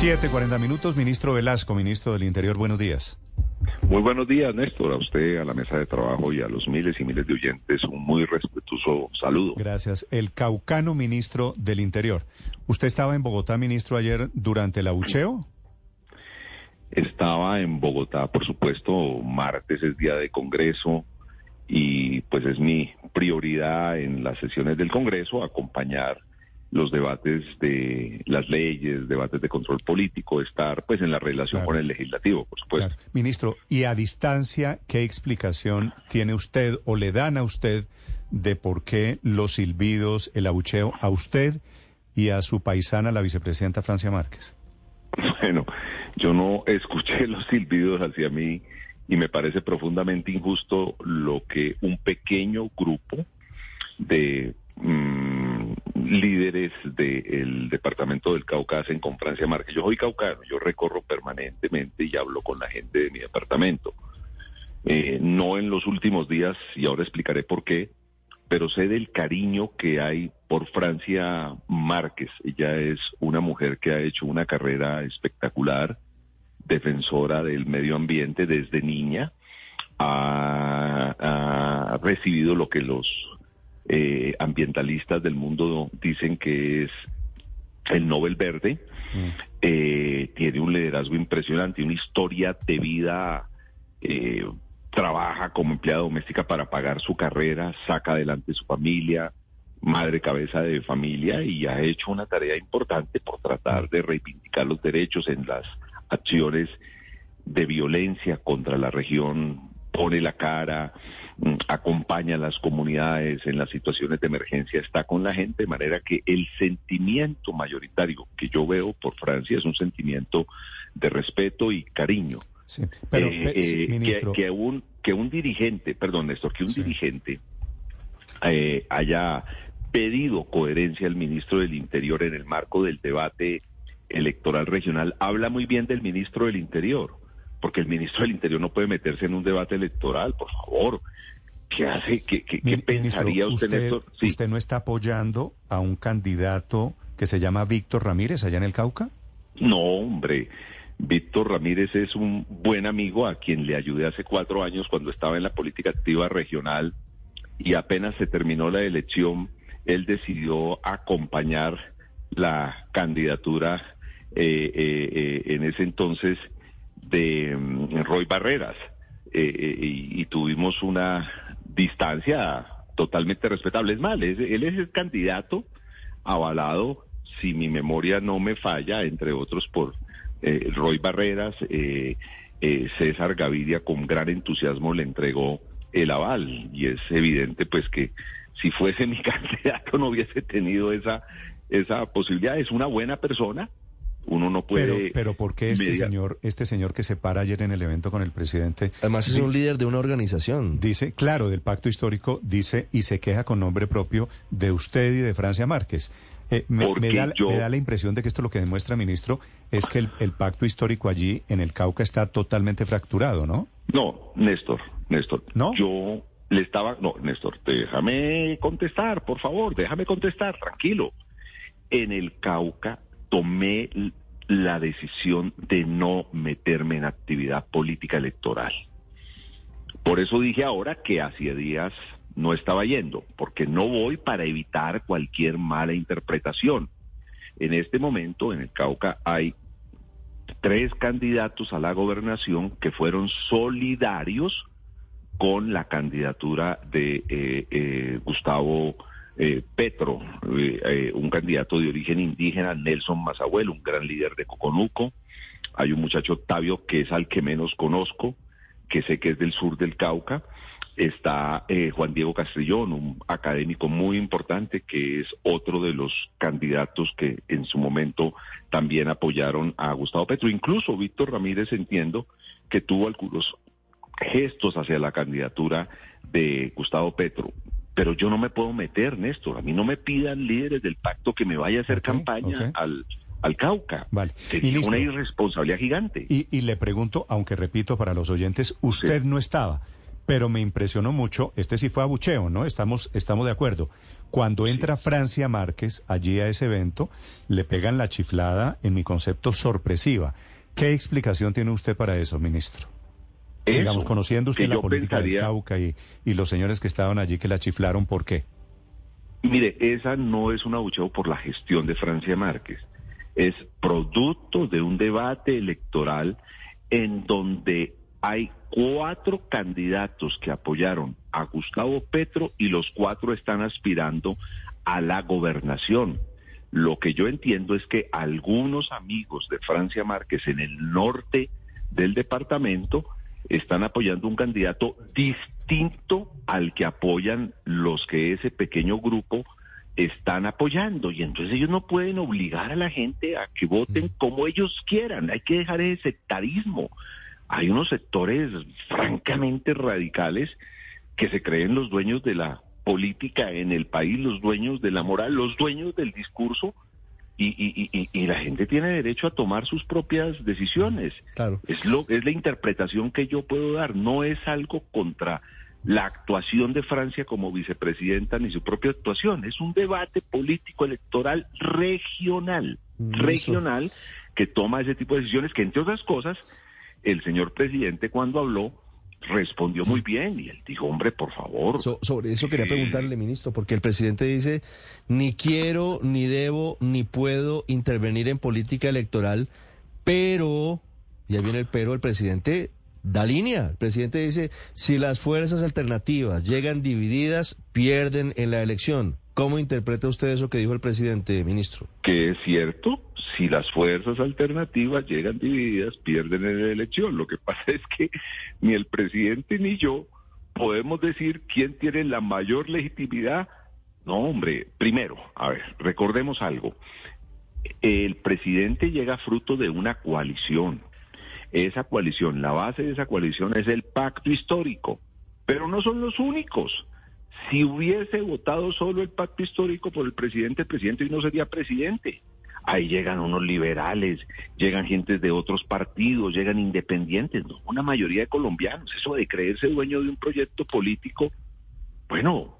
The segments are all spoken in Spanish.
7.40 minutos, ministro Velasco, ministro del Interior, buenos días. Muy buenos días, Néstor, a usted, a la mesa de trabajo y a los miles y miles de oyentes, un muy respetuoso saludo. Gracias. El caucano ministro del Interior. ¿Usted estaba en Bogotá, ministro, ayer durante el abucheo? Estaba en Bogotá, por supuesto, martes es día de Congreso y pues es mi prioridad en las sesiones del Congreso acompañar los debates de las leyes, debates de control político, estar pues en la relación con el legislativo, por supuesto. Ministro, y a distancia, ¿qué explicación tiene usted o le dan a usted de por qué los silbidos, el abucheo a usted y a su paisana, la vicepresidenta Francia Márquez? Bueno, yo no escuché los silbidos hacia mí y me parece profundamente injusto lo que un pequeño grupo de mm, líderes del departamento del Cauca hacen con Francia Márquez. Yo soy caucano, yo recorro permanentemente y hablo con la gente de mi departamento. Eh, no en los últimos días, y ahora explicaré por qué, pero sé del cariño que hay por Francia Márquez. Ella es una mujer que ha hecho una carrera espectacular, defensora del medio ambiente desde niña, ha recibido lo que los eh, ambientalistas del mundo dicen que es el Nobel Verde. Mm. Eh, tiene un liderazgo impresionante, una historia de vida. Eh, trabaja como empleada doméstica para pagar su carrera, saca adelante su familia, madre cabeza de familia y ha hecho una tarea importante por tratar de reivindicar los derechos en las acciones de violencia contra la región pone la cara, mm, acompaña a las comunidades en las situaciones de emergencia, está con la gente, de manera que el sentimiento mayoritario que yo veo por Francia es un sentimiento de respeto y cariño. Sí, pero, eh, eh, que, un, que un dirigente, perdón Néstor, que un dirigente eh, haya pedido coherencia al ministro del Interior en el marco del debate electoral regional, habla muy bien del ministro del Interior porque el ministro del Interior no puede meterse en un debate electoral, por favor. ¿Qué hace? ¿Qué, pensaría usted, usted ¿Usted no está apoyando a un candidato que se llama Víctor Ramírez allá en el Cauca? No, hombre. Víctor Ramírez es un buen amigo a quien le ayudé hace cuatro años cuando estaba en la política activa regional y apenas se terminó la elección, él decidió acompañar la candidatura eh, eh, eh, en ese entonces de mm, Roy Barreras eh, eh, y, tuvimos una distancia totalmente respetable. Es mal, él es el candidato avalado, si mi memoria no me falla, entre otros por eh, Roy Barreras, César Gaviria con gran entusiasmo le entregó el aval y es evidente pues que si fuese mi candidato no hubiese tenido esa esa posibilidad. Es una buena persona, uno no puede. Pero, pero ¿por qué este señor, este señor que se para ayer en el evento con el presidente? Además es un líder de una organización. Dice, claro, del pacto histórico, dice y se queja con nombre propio de usted y de Francia Márquez. Eh, me, da, me, da, la impresión de que esto lo que demuestra, ministro, es que el, pacto histórico allí en el Cauca está totalmente fracturado, ¿no? No, Néstor, Néstor. ¿No? Yo le estaba, no, Néstor, déjame contestar, por favor, déjame contestar, tranquilo. En el Cauca tomé la decisión de no meterme en actividad política electoral. Por eso dije ahora que hacía días no estaba yendo, porque no voy para evitar cualquier mala interpretación. En este momento en el Cauca hay tres candidatos a la gobernación que fueron solidarios con la candidatura de eh, eh, Gustavo eh, Petro, eh, eh, un candidato de origen indígena, Nelson Mazahuel, un gran líder de Coconuco. Hay un muchacho Octavio que es al que menos conozco, que sé que es del sur del Cauca. Está Juan Diego Castrillón, un académico muy importante que es otro de los candidatos que en su momento también apoyaron a Gustavo Petro. Incluso Víctor Ramírez entiendo que tuvo algunos gestos hacia la candidatura de Gustavo Petro pero yo no me puedo meter, Néstor. A mí no me pidan líderes del pacto que me vaya a hacer campaña al, al Cauca. Vale. Sería una irresponsabilidad gigante. Y, y, le pregunto, aunque repito para los oyentes, usted no estaba, pero me impresionó mucho, este sí fue abucheo, ¿no? Estamos, estamos de acuerdo. Cuando entra Francia Márquez allí a ese evento, le pegan la chiflada, en mi concepto, sorpresiva. ¿Qué explicación tiene usted para eso, ministro? Digamos, conociendo usted la política de Cauca y, y los señores que estaban allí que la chiflaron, ¿por qué? Mire, esa no es un abucheo por la gestión de Francia Márquez. Es producto de un debate electoral en donde hay cuatro candidatos que apoyaron a Gustavo Petro y los cuatro están aspirando a la gobernación. Lo que yo entiendo es que algunos amigos de Francia Márquez en el norte del departamento están apoyando un candidato distinto al que apoyan los que ese pequeño grupo están apoyando. Y entonces ellos no pueden obligar a la gente a que voten mm. como ellos quieran. Hay que dejar ese sectarismo. Hay unos sectores francamente radicales que se creen los dueños de la política en el país, los dueños de la moral, los dueños del discurso y, la gente tiene derecho a tomar sus propias decisiones. Claro. Es, lo, es la interpretación que yo puedo dar, no es algo contra la actuación de Francia como vicepresidenta ni su propia actuación, es un debate político electoral regional, regional que toma ese tipo de decisiones que entre otras cosas el señor presidente cuando habló respondió muy bien y él dijo, hombre, por favor. sobre eso quería preguntarle, ministro, porque el presidente dice, ni quiero, ni debo, ni puedo intervenir en política electoral, pero, ya viene el pero, el presidente da línea. El presidente dice, si las fuerzas alternativas llegan divididas, pierden en la elección. ¿Cómo interpreta usted eso que dijo el presidente, ministro? Que es cierto, si las fuerzas alternativas llegan divididas, pierden en la elección. Lo que pasa es que ni el presidente ni yo podemos decir quién tiene la mayor legitimidad. No, hombre, primero, a ver, recordemos algo. El presidente llega fruto de una coalición. Esa coalición, la base de esa coalición es el pacto histórico, pero no son los únicos. Si hubiese votado solo el pacto histórico por el presidente, el presidente no sería presidente. Ahí llegan unos liberales, llegan gentes de otros partidos, llegan independientes, ¿no? una mayoría de colombianos. Eso de creerse dueño de un proyecto político, bueno,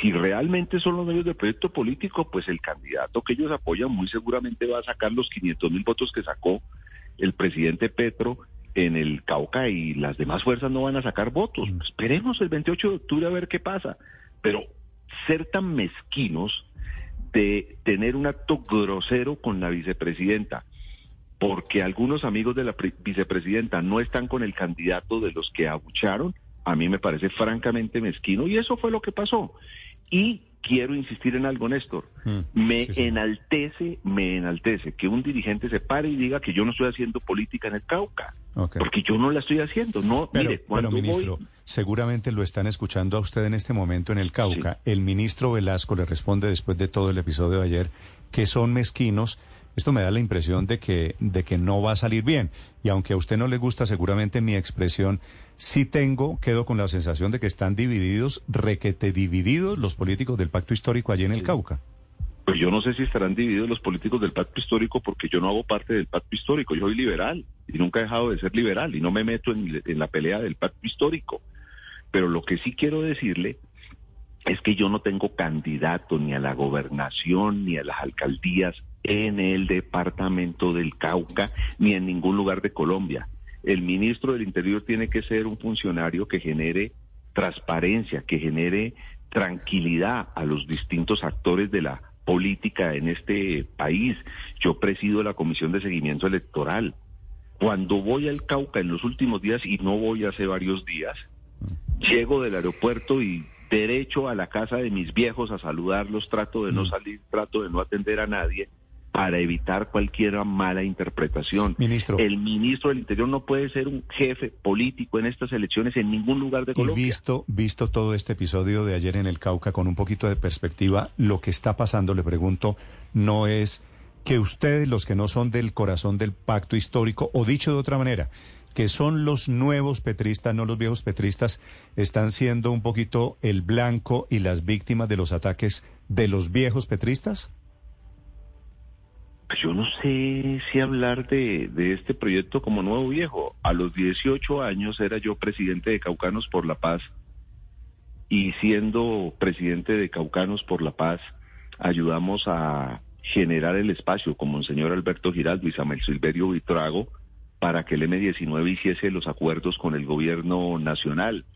si realmente son los dueños del proyecto político, pues el candidato que ellos apoyan muy seguramente va a sacar los 500 mil votos que sacó el presidente Petro en el Cauca y las demás fuerzas no van a sacar votos. Mm. Esperemos el 28 de octubre a ver qué pasa. Pero ser tan mezquinos de tener un acto grosero con la vicepresidenta, porque algunos amigos de la vicepresidenta no están con el candidato de los que abucharon, a mí me parece francamente mezquino y eso fue lo que pasó. Y quiero insistir en algo, Néstor. Mm, me enaltece, me enaltece que un dirigente se pare y diga que yo no estoy haciendo política en el Cauca. Porque yo no la estoy haciendo. No, pero, mire, cuando ministro, seguramente lo están escuchando a usted en este momento en el Cauca. El ministro Velasco le responde después de todo el episodio de ayer que son mezquinos esto me da la impresión de que, de que no va a salir bien. Y aunque a usted no le gusta seguramente mi expresión, sí tengo, quedo con la sensación de que están divididos, requete divididos los políticos del pacto histórico allí en el Cauca. Pues yo no sé si estarán divididos los políticos del pacto histórico porque yo no hago parte del pacto histórico, yo soy liberal y nunca he dejado de ser liberal y no me meto en, en la pelea del pacto histórico. Pero lo que sí quiero decirle es que yo no tengo candidato ni a la gobernación ni a las alcaldías en el departamento del Cauca ni en ningún lugar de Colombia. El ministro del Interior tiene que ser un funcionario que genere transparencia, que genere tranquilidad a los distintos actores de la política en este país. Yo presido la Comisión de Seguimiento Electoral. Cuando voy al Cauca en los últimos días, y no voy hace varios días, llego del aeropuerto y derecho a la casa de mis viejos a saludarlos, trato de no mm. salir, trato de no atender a nadie para evitar cualquier mala interpretación. Ministro. El ministro del Interior no puede ser un jefe político en estas elecciones en ningún lugar de Colombia. Y visto, visto todo este episodio de ayer en el Cauca con un poquito de perspectiva, lo que está pasando, le pregunto, no es que ustedes, los que no son del corazón del pacto histórico, o dicho de otra manera, que son los nuevos petristas, no los viejos petristas, están siendo un poquito el blanco y las víctimas de los ataques de los viejos petristas? Pues yo no sé si hablar de, este proyecto como nuevo viejo. A los 18 años era yo presidente de Caucanos por la Paz y siendo presidente de Caucanos por la Paz ayudamos a generar el espacio como el señor Alberto Giraldo y Samuel Silverio Vitrago para que el M19 hiciese los acuerdos con el gobierno nacional.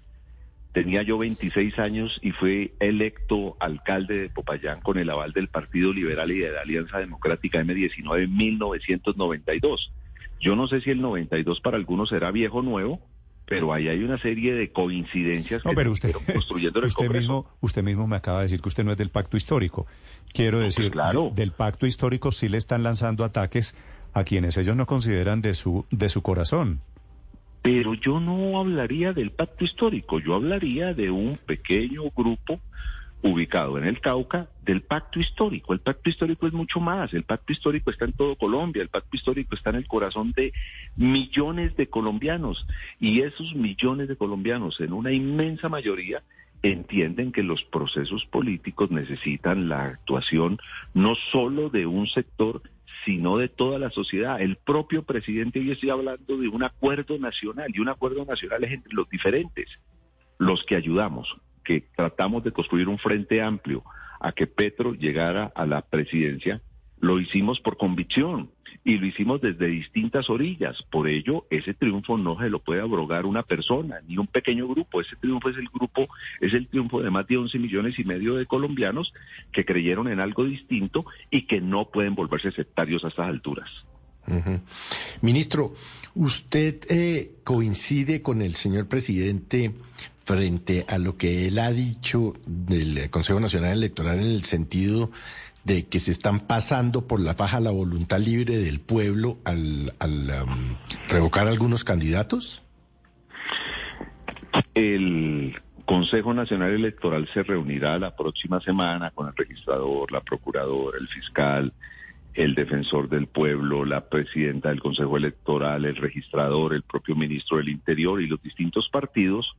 Tenía yo 26 años y fui electo alcalde de Popayán con el aval del Partido Liberal y de la Alianza Democrática M19 en 1992. Yo no sé si el 92 para algunos será viejo o nuevo, pero ahí hay una serie de coincidencias que pero usted, construyendo el usted Mismo, usted mismo me acaba de decir que usted no es del pacto histórico. Quiero pues decir, claro. del pacto histórico sí le están lanzando ataques a quienes ellos no consideran de su, de su corazón. Pero yo no hablaría del pacto histórico, yo hablaría de un pequeño grupo ubicado en el Cauca del pacto histórico. El pacto histórico es mucho más. El pacto histórico está en todo Colombia. El pacto histórico está en el corazón de millones de colombianos. Y esos millones de colombianos, en una inmensa mayoría, entienden que los procesos políticos necesitan la actuación no solo de un sector, sino de toda la sociedad. El propio presidente hoy estoy hablando de un acuerdo nacional y un acuerdo nacional es entre los diferentes, los que ayudamos, que tratamos de construir un frente amplio a que Petro llegara a la presidencia, lo hicimos por convicción y lo hicimos desde distintas orillas. Por ello, ese triunfo no se lo puede abrogar una persona ni un pequeño grupo. Ese triunfo es el grupo, es el triunfo de más de 11 millones y medio de colombianos que creyeron en algo distinto y que no pueden volverse sectarios a estas alturas. Ministro, ¿usted eh, coincide con el señor presidente frente a lo que él ha dicho del Consejo Nacional Electoral en el sentido de que se están pasando por la faja la voluntad libre del pueblo al, um, revocar algunos candidatos? El Consejo Nacional Electoral se reunirá la próxima semana con el registrador, la procuradora, el fiscal, el defensor del pueblo, la presidenta del Consejo Electoral, el registrador, el propio ministro del Interior y los distintos partidos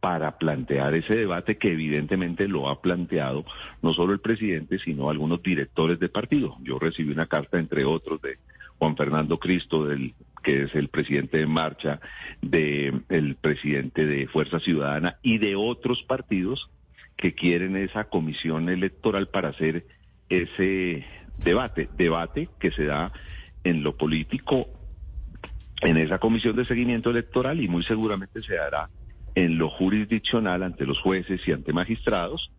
para plantear ese debate que evidentemente lo ha planteado no solo el presidente, sino algunos directores de partido. Yo recibí una carta, entre otros, de Juan Fernando Cristo, del, que es el presidente de Marcha, de el presidente de Fuerza Ciudadana y de otros partidos que quieren esa comisión electoral para hacer ese debate, debate que se da en lo político en esa comisión de seguimiento electoral y muy seguramente se dará en lo jurisdiccional ante los jueces y ante magistrados,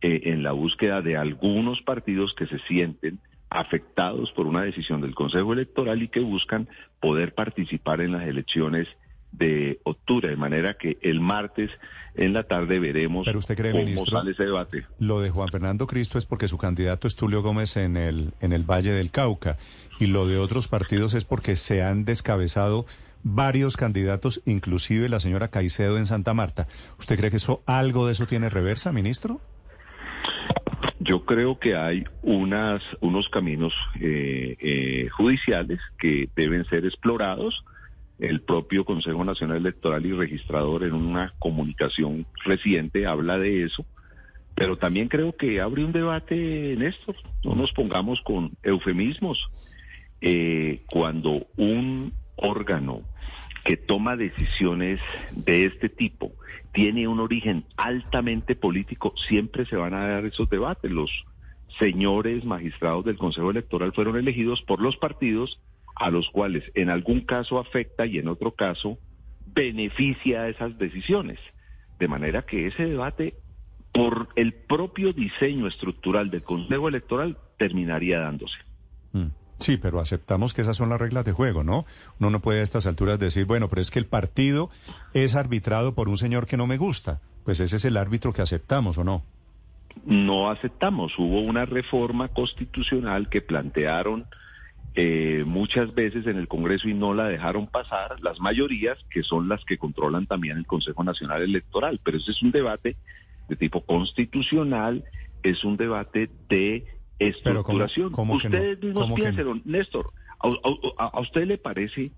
eh, en la búsqueda de algunos partidos que se sienten afectados por una decisión del Consejo Electoral y que buscan poder participar en las elecciones de octubre, de manera que el martes en la tarde veremos Pero usted cree, cómo sale ese debate. Lo de Juan Fernando Cristo es porque su candidato es Tulio Gómez en el, en el Valle del Cauca y lo de otros partidos es porque se han descabezado varios candidatos, inclusive la señora Caicedo en Santa Marta. ¿Usted cree que eso algo de eso tiene reversa, ministro? Yo creo que hay unas, unos caminos eh, eh, judiciales que deben ser explorados. El propio Consejo Nacional Electoral y Registrador en una comunicación reciente habla de eso. Pero también creo que abre un debate, Néstor. No nos pongamos con eufemismos. Eh, cuando un órgano que toma decisiones de este tipo tiene un origen altamente político, siempre se van a dar esos debates. Los señores magistrados del Consejo Electoral fueron elegidos por los partidos a los cuales en algún caso afecta y en otro caso beneficia esas decisiones. De manera que ese debate, por el propio diseño estructural del Consejo Electoral, terminaría dándose. Mm. Sí, pero aceptamos que esas son las reglas de juego, ¿no? Uno no puede a estas alturas decir, bueno, pero es que el partido es arbitrado por un señor que no me gusta. Pues ese es el árbitro que aceptamos, ¿o no? No aceptamos. Hubo una reforma constitucional que plantearon eh, muchas veces en el Congreso y no la dejaron pasar las mayorías, que son las que controlan también el Consejo Nacional Electoral. Pero ese es un debate de tipo constitucional, es un debate de estructuración. Ustedes mismos piensen, Néstor, a, usted le parece,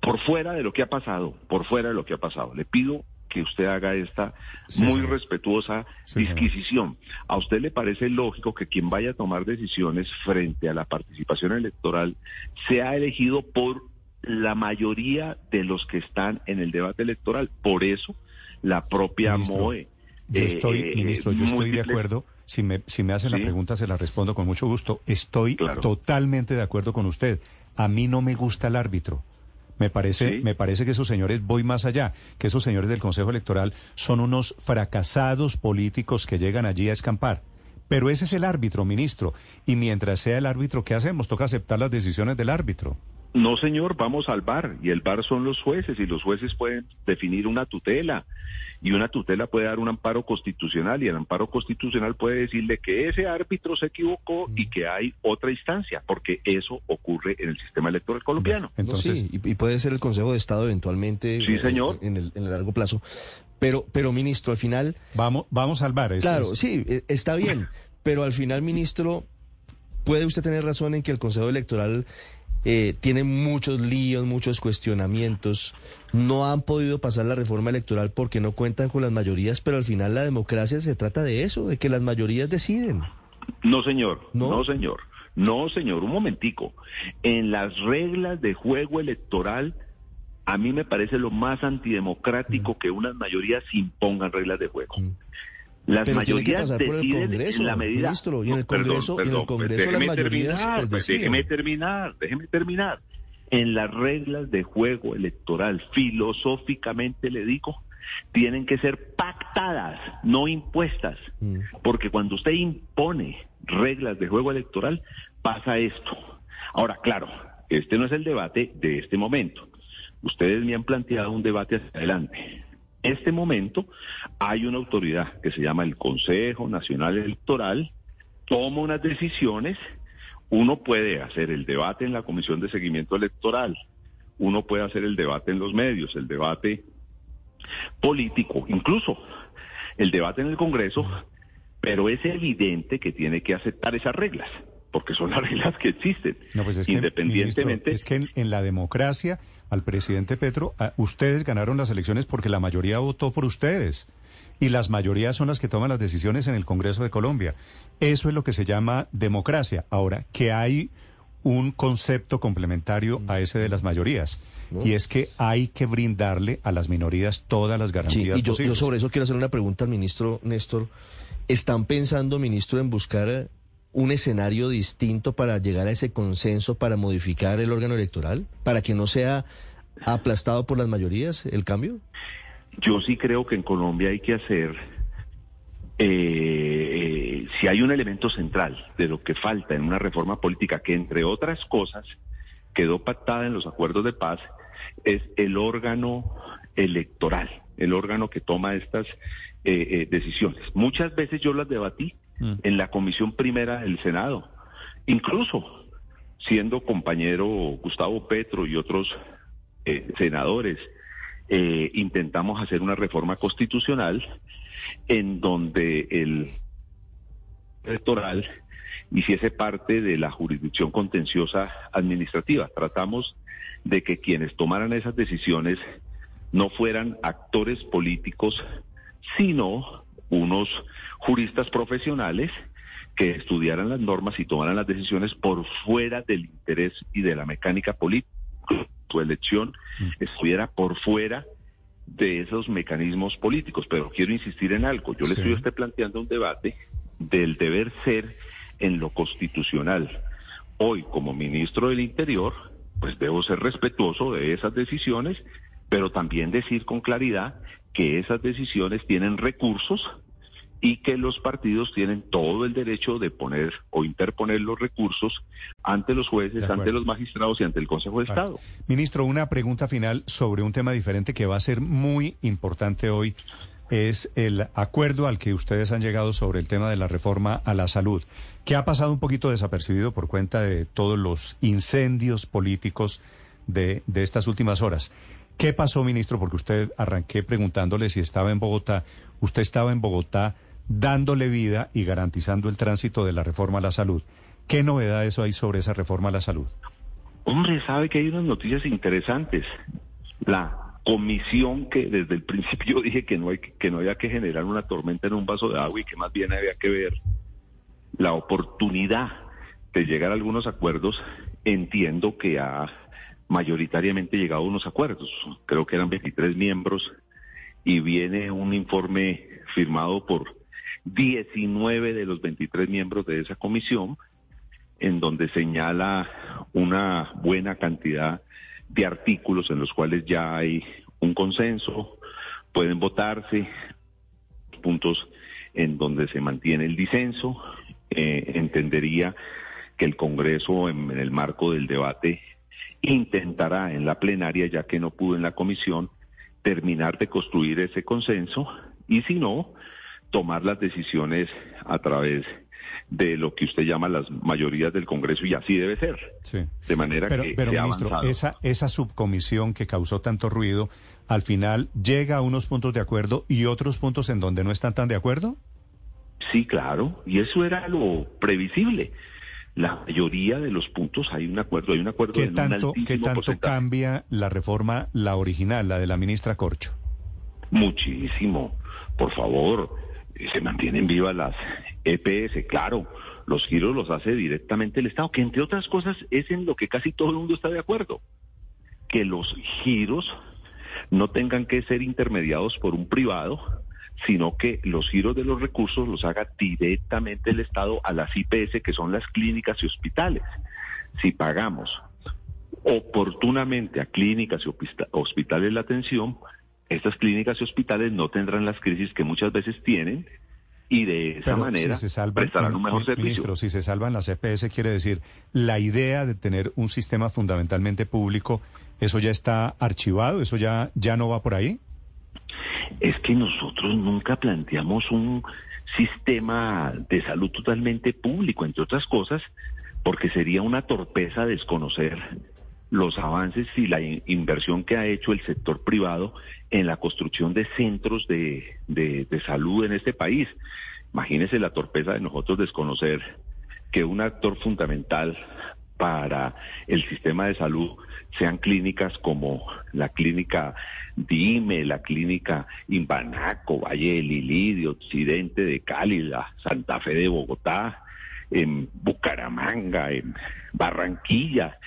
por fuera de lo que ha pasado, por fuera de lo que ha pasado, le pido que usted haga esta muy respetuosa disquisición. ¿A usted le parece lógico que quien vaya a tomar decisiones frente a la participación electoral sea elegido por la mayoría de los que están en el debate electoral? Por eso la propia MOE. Yo estoy, eh, ministro, yo estoy de acuerdo. Si me, si me hace la pregunta, se la respondo con mucho gusto. Estoy totalmente de acuerdo con usted. A mí no me gusta el árbitro. Me parece, me parece que esos señores, voy más allá, que esos señores del Consejo Electoral son unos fracasados políticos que llegan allí a escampar. Pero ese es el árbitro, ministro. Y mientras sea el árbitro, ¿qué hacemos? Toca aceptar las decisiones del árbitro. No, señor, vamos al bar y el bar son los jueces y los jueces pueden definir una tutela y una tutela puede dar un amparo constitucional y el amparo constitucional puede decirle que ese árbitro se equivocó y que hay otra instancia, porque eso ocurre en el sistema electoral colombiano. Entonces, y, puede ser el Consejo de Estado eventualmente sí, señor. En, el, en el largo plazo. Pero, pero ministro, al final... Vamos, vamos al bar. Claro, sí, e, está bien, pero al final, ministro, puede usted tener razón en que el Consejo Electoral eh, tienen muchos líos, muchos cuestionamientos. No han podido pasar la reforma electoral porque no cuentan con las mayorías, pero al final la democracia se trata de eso, de que las mayorías deciden. No, señor. No, señor. No, señor. Un momentico. En las reglas de juego electoral, a mí me parece lo más antidemocrático mm. que unas mayorías impongan reglas de juego. Mm. Las mayorías deciden en la medida. Ministro, y en el Congreso, en el Congreso las mayorías terminar, pues, déjeme terminar, déjeme terminar. En las reglas de juego electoral, filosóficamente le digo, tienen que ser pactadas, no impuestas. Mm. Porque cuando usted impone reglas de juego electoral, pasa esto. Ahora, claro, este no es el debate de este momento. Ustedes me han planteado un debate hacia adelante este momento hay una autoridad que se llama el Consejo Nacional Electoral, toma unas decisiones, uno puede hacer el debate en la Comisión de Seguimiento Electoral, uno puede hacer el debate en los medios, el debate político, incluso el debate en el Congreso, pero es evidente que tiene que aceptar esas reglas porque son las reglas que existen. Pues independientemente. es que en, la democracia, al presidente Petro, ustedes ganaron las elecciones porque la mayoría votó por ustedes. Y las mayorías son las que toman las decisiones en el Congreso de Colombia. Eso es lo que se llama democracia. Ahora, que hay un concepto complementario a ese de las mayorías. Y es que hay que brindarle a las minorías todas las garantías. y yo, yo sobre eso quiero hacer una pregunta al ministro Néstor. ¿Están pensando, ministro, en buscar un escenario distinto para llegar a ese consenso para modificar el órgano electoral, para que no sea aplastado por las mayorías el cambio? Yo sí creo que en Colombia hay que hacer, eh, si hay un elemento central de lo que falta en una reforma política que entre otras cosas quedó pactada en los acuerdos de paz, es el órgano electoral, el órgano que toma estas eh, eh, decisiones. Muchas veces yo las debatí Mm. en la Comisión Primera del Senado. Incluso siendo compañero Gustavo Petro y otros eh, senadores, eh, intentamos hacer una reforma constitucional en donde el electoral hiciese parte de la jurisdicción contenciosa administrativa. Tratamos de que quienes tomaran esas decisiones no fueran actores políticos, sino unos juristas profesionales que estudiaran las normas y tomaran las decisiones por fuera del interés y de la mecánica política. Su elección mm. estuviera por fuera de esos mecanismos políticos. Pero quiero insistir en algo. Yo le estoy usted planteando un debate del deber ser en lo constitucional. Hoy, como ministro del Interior, pues debo ser respetuoso de esas decisiones, pero también decir con claridad que esas decisiones tienen recursos y que los partidos tienen todo el derecho de poner o interponer los recursos ante los jueces, ante los magistrados y ante el Consejo de Estado. Ministro, una pregunta final sobre un tema diferente que va a ser muy importante hoy es el acuerdo al que ustedes han llegado sobre el tema de la reforma a la salud, que ha pasado un poquito desapercibido por cuenta de todos los incendios políticos de, de estas últimas horas. ¿Qué pasó, ministro? Porque usted arranqué preguntándole si estaba en Bogotá. Usted estaba en Bogotá dándole vida y garantizando el tránsito de la reforma a la salud. ¿Qué novedades hay sobre esa reforma a la salud? Hombre, sabe que hay unas noticias interesantes. La comisión que desde el principio dije que no, hay, que no había que generar una tormenta en un vaso de agua y que más bien había que ver la oportunidad de llegar a algunos acuerdos, entiendo que ha mayoritariamente llegado a unos acuerdos. Creo que eran 23 miembros y viene un informe firmado por 19 de los 23 miembros de esa comisión, en donde señala una buena cantidad de artículos en los cuales ya hay un consenso, pueden votarse, puntos en donde se mantiene el disenso. Eh, entendería que el Congreso, en, el marco del debate, intentará en la plenaria, ya que no pudo en la comisión, terminar de construir ese consenso y si no, tomar las decisiones a través de lo que usted llama las mayorías del Congreso y así debe ser. De manera que pero ministro, esa esa subcomisión que causó tanto ruido, al final llega a unos puntos de acuerdo y otros puntos en donde no están tan de acuerdo. Sí, claro, y eso era lo previsible. La mayoría de los puntos hay un acuerdo, hay un acuerdo ¿Qué tanto, ¿qué tanto cambia la reforma, la original, la de la ministra Corcho? Muchísimo. Por favor, se mantienen vivas las EPS, claro, los giros los hace directamente el Estado, que entre otras cosas es en lo que casi todo el mundo está de acuerdo, que los giros no tengan que ser intermediados por un privado, sino que los giros de los recursos los haga directamente el Estado a las IPS, que son las clínicas y hospitales. Si pagamos oportunamente a clínicas y hospitales la atención, estas clínicas y hospitales no tendrán las crisis que muchas veces tienen y de esa manera se prestarán un mejor servicio. Ministro, si se salvan las EPS, quiere decir, la idea de tener un sistema fundamentalmente público, ¿eso ya está archivado? ¿Eso ya, ya no va por ahí? Es que nosotros nunca planteamos un sistema de salud totalmente público, entre otras cosas, porque sería una torpeza desconocer los avances y la inversión que ha hecho el sector privado en la construcción de centros de, de, salud en este país. Imagínese la torpeza de nosotros desconocer que un actor fundamental para el sistema de salud sean clínicas como la clínica Dime, la clínica Imbanaco, Valle del Lilidio, Occidente de Cali, la Santa Fe de Bogotá, en Bucaramanga, en Barranquilla,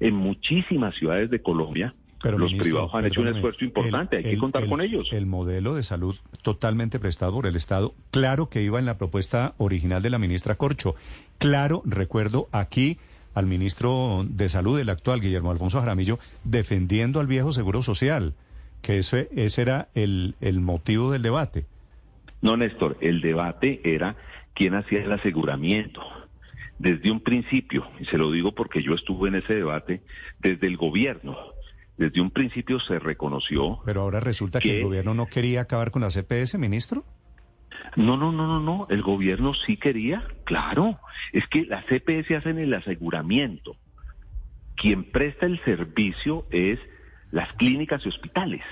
en muchísimas ciudades de Colombia. Pero los privados han hecho un esfuerzo importante, hay que contar con ellos. El modelo de salud totalmente prestado por el Estado, claro que iba en la propuesta original de la ministra Corcho. Claro, recuerdo aquí al ministro de Salud, el actual Guillermo Alfonso Jaramillo, defendiendo al viejo Seguro Social, que ese, ese era el, el motivo del debate. No, Néstor, el debate era quién hacía el aseguramiento desde un principio, y se lo digo porque yo estuve en ese debate, desde el gobierno, desde un principio se reconoció. Pero ahora resulta que, el gobierno no quería acabar con la CPS, ministro. No, no, no, no, no. El gobierno sí quería, claro. Es que las CPS hacen el aseguramiento. Quien presta el servicio es las clínicas y hospitales.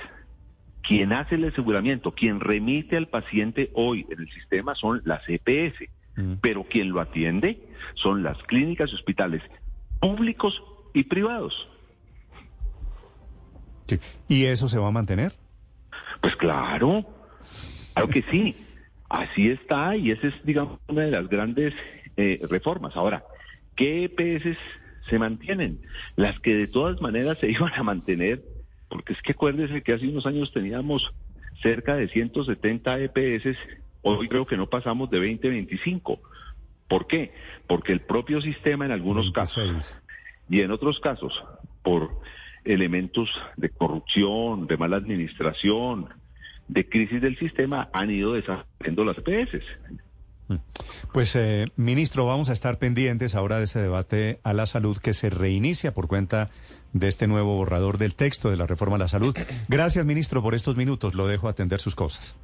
Quien hace el aseguramiento, quien remite al paciente hoy en el sistema son las CPS. Mm. Pero quien lo atiende son las clínicas y hospitales públicos y privados. ¿Y eso se va a mantener? Pues claro, claro que sí. Así está y esa es, digamos, una de las grandes eh, reformas. Ahora, ¿qué EPS se mantienen? Las que de todas maneras se iban a mantener, porque es que acuérdese que hace unos años teníamos cerca de 170 EPS Hoy creo que no pasamos de 20, 25. ¿Por qué? Porque el propio sistema en algunos casos y en otros casos por elementos de corrupción, de mala administración, de crisis del sistema han ido desapareciendo las EPS. Mm. Pues, eh, ministro, vamos a estar pendientes ahora de ese debate a la salud que se reinicia por cuenta de este nuevo borrador del texto de la reforma a la salud. Gracias, ministro, por estos minutos. Lo dejo atender sus cosas.